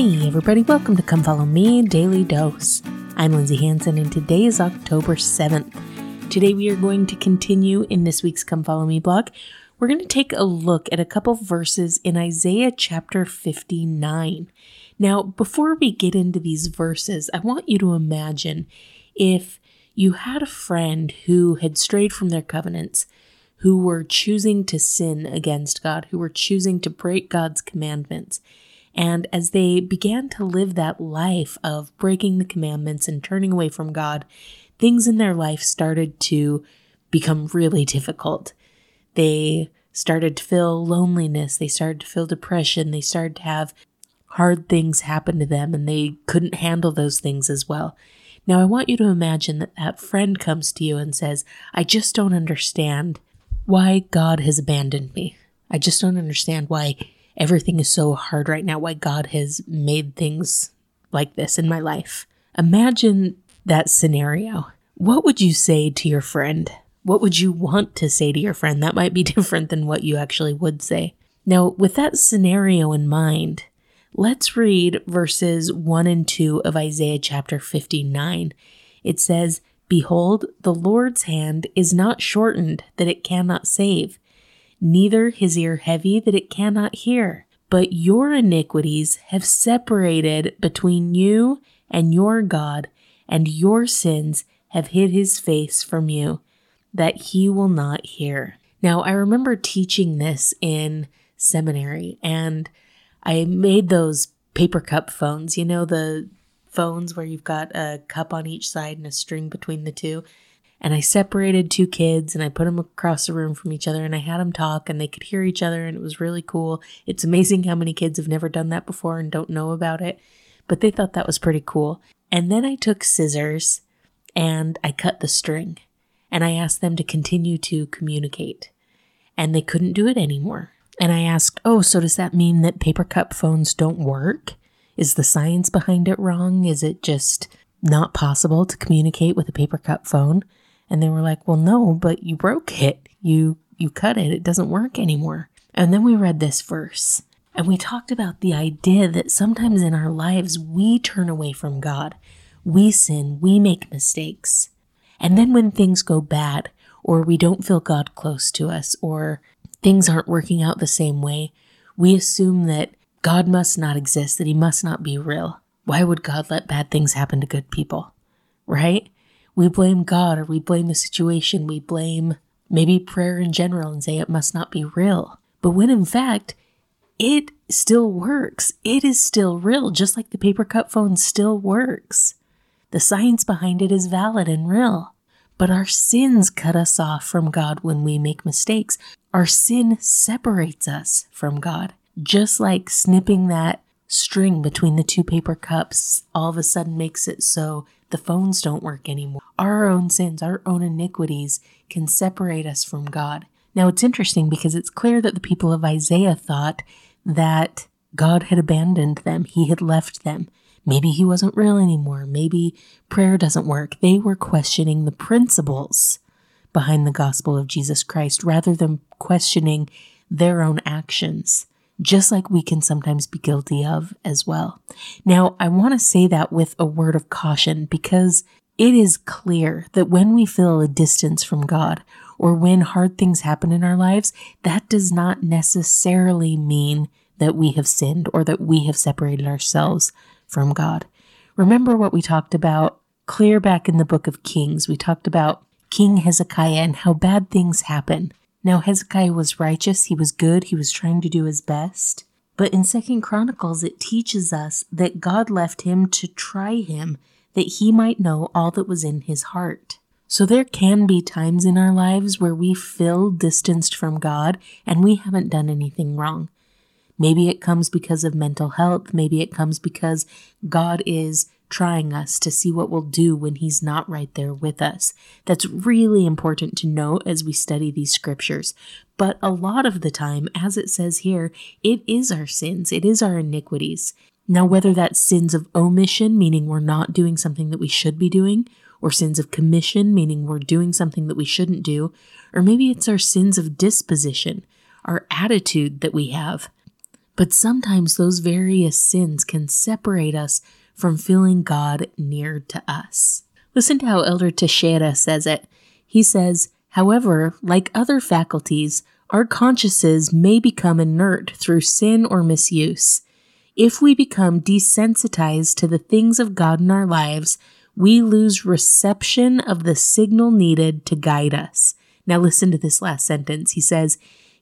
Hey, everybody, welcome to Come Follow Me Daily Dose. I'm Lindsay Hanson, and today is October 7th. Today, we are going to continue in this week's Come Follow Me blog. We're going to take a look at a couple verses in Isaiah chapter 59. Now, before we get into these verses, I want you to imagine if you had a friend who had strayed from their covenants, who were choosing to sin against God, who were choosing to break God's commandments. And as they began to live that life of breaking the commandments and turning away from God, things in their life started to become really difficult. They started to feel loneliness, they started to feel depression, they started to have hard things happen to them, and they couldn't handle those things as well. Now, I want you to imagine that that friend comes to you and says, I just don't understand why God has abandoned me. I just don't understand why everything is so hard right now, why God has made things like this in my life. Imagine that scenario. What would you say to your friend? What would you want to say to your friend? That might be different than what you actually would say. Now, with that scenario in mind, let's read verses 1 and 2 of Isaiah chapter 59. It says, Behold, the Lord's hand is not shortened that it cannot save, neither his ear heavy that it cannot hear. But your iniquities have separated between you and your God, and your sins have hid his face from you, that he will not hear. Now, I remember teaching this in seminary, and I made those paper cup phones, you know, the phones where you've got a cup on each side and a string between the two and I separated two kids and I put them across the room from each other and I had them talk and they could hear each other and it was really cool. It's amazing how many kids have never done that before and don't know about it, but they thought that was pretty cool. And then I took scissors and I cut the string and I asked them to continue to communicate and they couldn't do it anymore. And I asked, Oh, so does that mean that paper cup phones don't work? Is the science behind it wrong? Is it just not possible to communicate with a paper cup phone? And they were like, well, no, but you broke it. You, you cut it. It doesn't work anymore. And then we read this verse and we talked about the idea that sometimes in our lives we turn away from God. We sin, we make mistakes. And then when things go bad, or we don't feel God close to us, or things aren't working out the same way, we assume that God must not exist, that He must not be real. Why would God let bad things happen to good people? Right? We blame God or we blame the situation, we blame maybe prayer in general and say it must not be real. But when in fact, it still works. It is still real, just like the paper cup phone still works. The science behind it is valid and real. But our sins cut us off from God when we make mistakes. Our sin separates us from God. Just like snipping that string between the two paper cups all of a sudden makes it so the phones don't work anymore. Our own sins, our own iniquities can separate us from God. Now it's interesting because it's clear that the people of Isaiah thought that God had abandoned them, He had left them. Maybe He wasn't real anymore. Maybe prayer doesn't work. They were questioning the principles behind the gospel of Jesus Christ rather than questioning their own actions just like we can sometimes be guilty of as well. Now, I want to say that with a word of caution because it is clear that when we feel a distance from God or when hard things happen in our lives, that does not necessarily mean that we have sinned or that we have separated ourselves from God. Remember what we talked about clear back in the book of Kings. We talked about King Hezekiah and how bad things happen. Now Hezekiah was righteous, he was good, he was trying to do his best. But in Second Chronicles it teaches us that God left him to try him that he might know all that was in his heart. So there can be times in our lives where we feel distanced from God and we haven't done anything wrong. Maybe it comes because of mental health. Maybe it comes because God is trying us to see what we'll do when He's not right there with us. That's really important to note as we study these scriptures. But a lot of the time, as it says here, it is our sins, it is our iniquities. Now, whether that's sins of omission, meaning we're not doing something that we should be doing, or sins of commission, meaning we're doing something that we shouldn't do, or maybe it's our sins of disposition, our attitude that we have. But sometimes those various sins can separate us from feeling God near to us. Listen to how Elder Teixeira says it. He says, However, like other faculties, our consciences may become inert through sin or misuse. If we become desensitized to the things of God in our lives, we lose reception of the signal needed to guide us. Now, listen to this last sentence. He says,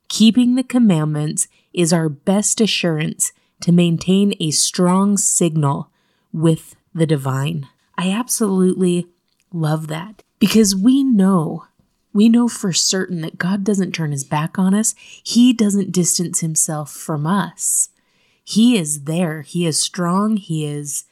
Keeping the commandments is our best assurance to maintain a strong signal with the divine. I absolutely love that because we know, we know for certain that God doesn't turn his back on us. He doesn't distance himself from us. He is there. He is strong. He is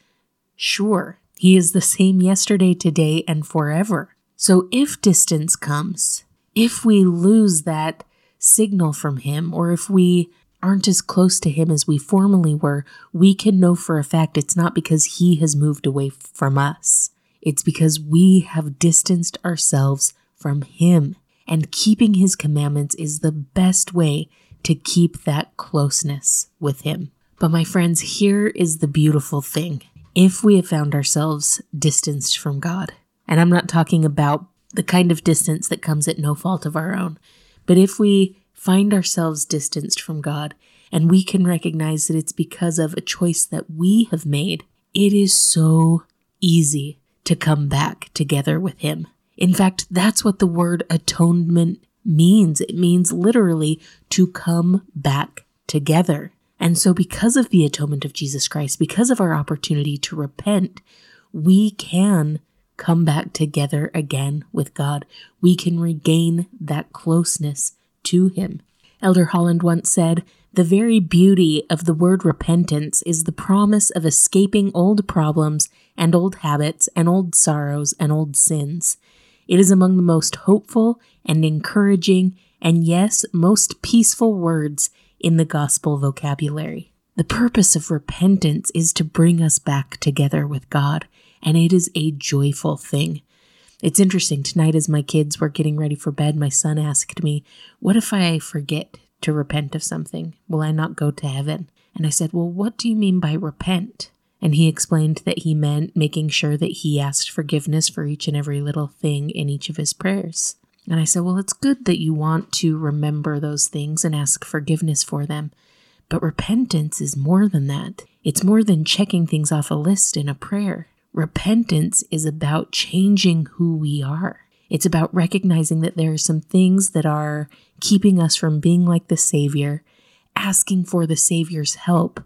sure. He is the same yesterday, today, and forever. So if distance comes, if we lose that signal from him, or if we aren't as close to him as we formerly were, we can know for a fact it's not because he has moved away from us. It's because we have distanced ourselves from him. And keeping his commandments is the best way to keep that closeness with him. But my friends, here is the beautiful thing. If we have found ourselves distanced from God, and I'm not talking about the kind of distance that comes at no fault of our own, but if we find ourselves distanced from God and we can recognize that it's because of a choice that we have made, it is so easy to come back together with Him. In fact, that's what the word atonement means. It means literally to come back together. And so, because of the atonement of Jesus Christ, because of our opportunity to repent, we can come back together again with God. We can regain that closeness to Him. Elder Holland once said, The very beauty of the word repentance is the promise of escaping old problems and old habits and old sorrows and old sins. It is among the most hopeful and encouraging and, yes, most peaceful words in the gospel vocabulary. The purpose of repentance is to bring us back together with God, and it is a joyful thing. It's interesting. Tonight, as my kids were getting ready for bed, my son asked me, What if I forget to repent of something? Will I not go to heaven? And I said, Well, what do you mean by repent? And he explained that he meant making sure that he asked forgiveness for each and every little thing in each of his prayers. And I said, Well, it's good that you want to remember those things and ask forgiveness for them. But repentance is more than that. It's more than checking things off a list in a prayer. Repentance is about changing who we are. It's about recognizing that there are some things that are keeping us from being like the Savior, asking for the Savior's help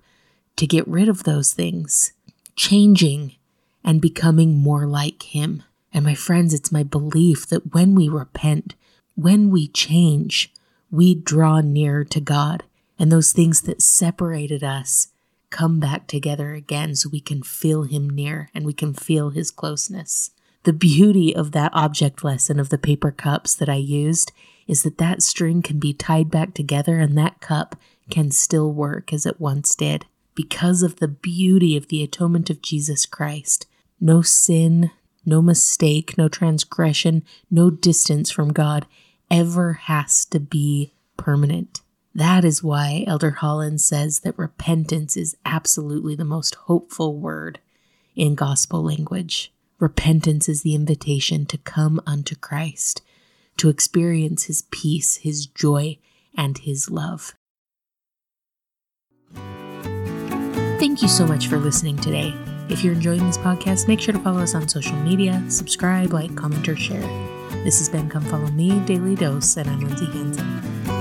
to get rid of those things, changing and becoming more like Him. And my friends, it's my belief that when we repent, when we change, we draw nearer to God, and those things that separated us come back together again so we can feel Him near and we can feel His closeness. The beauty of that object lesson of the paper cups that I used is that that string can be tied back together and that cup can still work as it once did. Because of the beauty of the atonement of Jesus Christ, no sin, no mistake, no transgression, no distance from God ever has to be permanent. That is why Elder Holland says that repentance is absolutely the most hopeful word in gospel language. Repentance is the invitation to come unto Christ, to experience his peace, his joy, and his love. Thank you so much for listening today. If you're enjoying this podcast, make sure to follow us on social media, subscribe, like, comment, or share. This has been Come Follow Me Daily Dose, and I'm Lindsay Hanson.